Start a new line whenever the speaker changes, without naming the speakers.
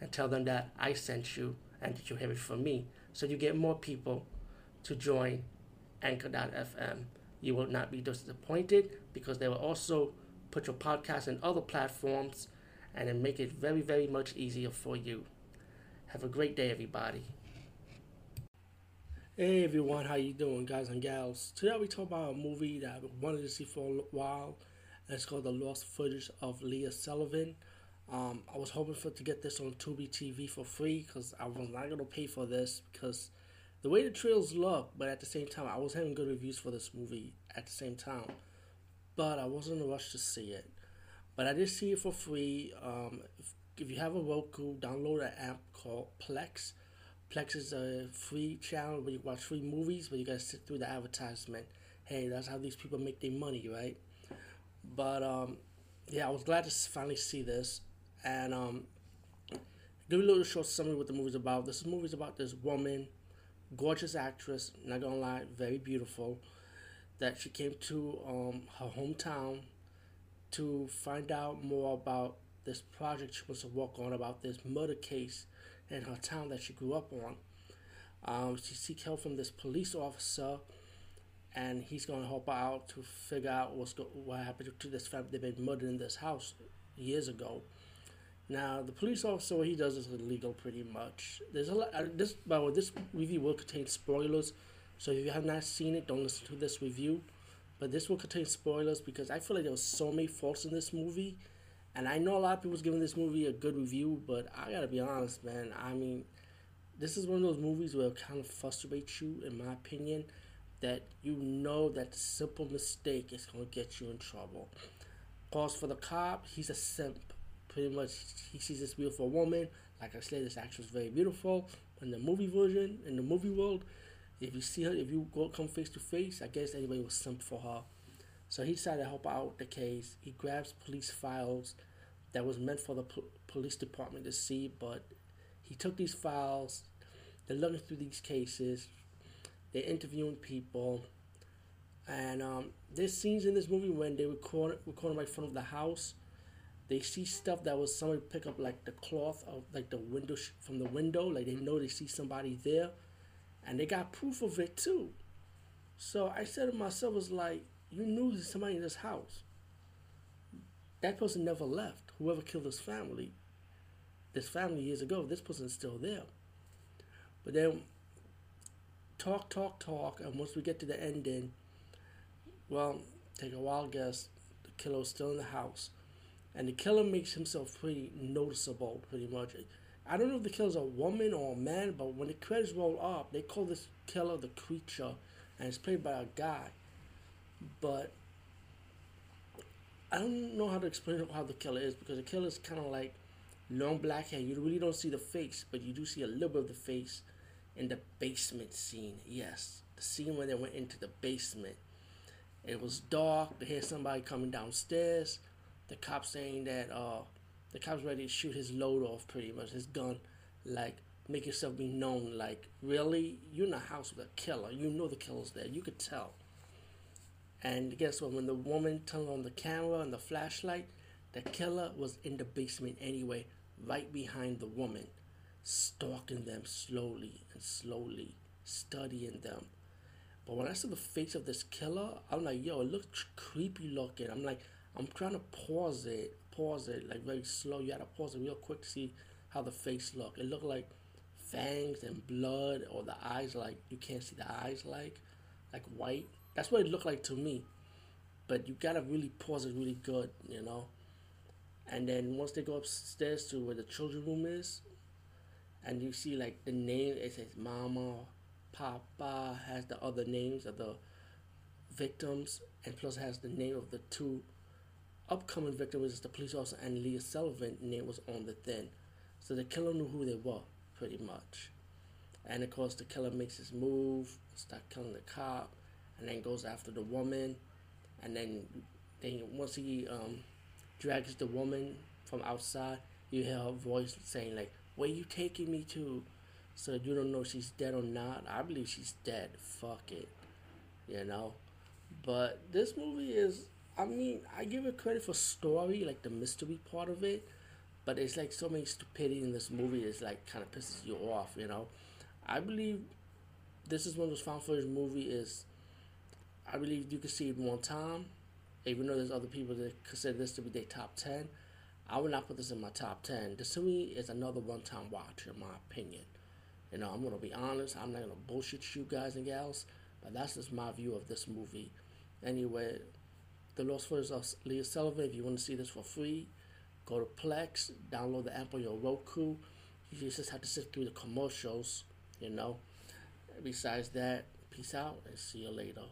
and tell them that I sent you and that you have it from me. So you get more people to join Anchor.fm. You will not be disappointed because they will also put your podcast in other platforms and then make it very, very much easier for you. Have a great day, everybody. Hey everyone, how you doing, guys and gals? Today we talk about a movie that I wanted to see for a while. It's called The Lost Footage of Leah Sullivan. Um, I was hoping for to get this on Tubi TV for free because I was not gonna pay for this because the way the trailers look, but at the same time, I was having good reviews for this movie at the same time, but I wasn't in a rush to see it. But I did see it for free. Um, if, if you have a Roku, download an app called Plex. Plex is a free channel where you watch free movies, but you gotta sit through the advertisement. Hey, that's how these people make their money, right? But um, yeah, I was glad to finally see this. And um, give a little short summary what the movie's about. This movie's about this woman, gorgeous actress, not gonna lie, very beautiful, that she came to um, her hometown to find out more about this project she wants to work on about this murder case in her town that she grew up on. Um, she seeks help from this police officer and he's going to help her out to figure out what's go- what happened to this family. They've been murdered in this house years ago. Now, the police officer, what he does is illegal, pretty much. There's a lot. Uh, this, by the way, this review will contain spoilers, so if you have not seen it, don't listen to this review. But this will contain spoilers because I feel like there was so many faults in this movie, and I know a lot of people's giving this movie a good review, but I gotta be honest, man. I mean, this is one of those movies where it kind of frustrates you, in my opinion that you know that the simple mistake is to get you in trouble. Cause for the cop, he's a simp. Pretty much, he sees this beautiful woman. Like I said, this actress is very beautiful. In the movie version, in the movie world, if you see her, if you go come face to face, I guess anybody will simp for her. So he decided to help out the case. He grabs police files that was meant for the po- police department to see, but he took these files. They're looking through these cases, they're interviewing people, and um, there's scenes in this movie when they record recording right in front of the house. They see stuff that was somebody pick up like the cloth of like the window sh- from the window, like they know they see somebody there, and they got proof of it too. So I said to myself, "Was like you knew there's somebody in this house. That person never left. Whoever killed this family, this family years ago, this person's still there. But then talk, talk, talk, and once we get to the ending, well, take a wild guess, the killer's still in the house. And the killer makes himself pretty noticeable, pretty much. I don't know if the killer's a woman or a man, but when the credits roll up, they call this killer the creature, and it's played by a guy. But I don't know how to explain how the killer is because the killer is kind of like long black hair. You really don't see the face, but you do see a little bit of the face in the basement scene. Yes, the scene when they went into the basement. It was dark. They hear somebody coming downstairs. The cop saying that uh, the cop's ready to shoot his load off, pretty much his gun. Like, make yourself be known. Like, really, you're in a house with a killer. You know the killer's there. You could tell. And guess what? When the woman turned on the camera and the flashlight, the killer was in the basement anyway, right behind the woman stalking them slowly and slowly, studying them. But when I saw the face of this killer, I'm like, yo, it looks creepy looking. I'm like, I'm trying to pause it, pause it, like very slow. You gotta pause it real quick to see how the face looked. It looked like fangs and blood, or the eyes like you can't see the eyes like, like white. That's what it looked like to me. But you gotta really pause it really good, you know. And then once they go upstairs to where the children room is, and you see like the name it says mama papa has the other names of the victims and plus has the name of the two upcoming victims is the police officer and Leah Sullivan name was on the thing. So the killer knew who they were. pretty much. And of course, the killer makes his move, start killing the cop, and then goes after the woman. And then, then once he um, drags the woman from outside, you hear her voice saying like, "Where you taking me to?" So you don't know if she's dead or not. I believe she's dead. Fuck it, you know. But this movie is. I mean, I give it credit for story, like the mystery part of it. But it's like so many stupidity in this movie. It's like kind of pisses you off, you know. I believe this is one of those found footage movie is. I believe you can see it one time, even though there's other people that consider this to be their top ten. I would not put this in my top ten. This to me is another one-time watch, in my opinion. You know, I'm gonna be honest. I'm not gonna bullshit you guys and gals, but that's just my view of this movie. Anyway, the Lost Footage of Leah Sullivan. If you want to see this for free, go to Plex, download the app on your Roku. You just have to sit through the commercials, you know. Besides that, peace out and see you later.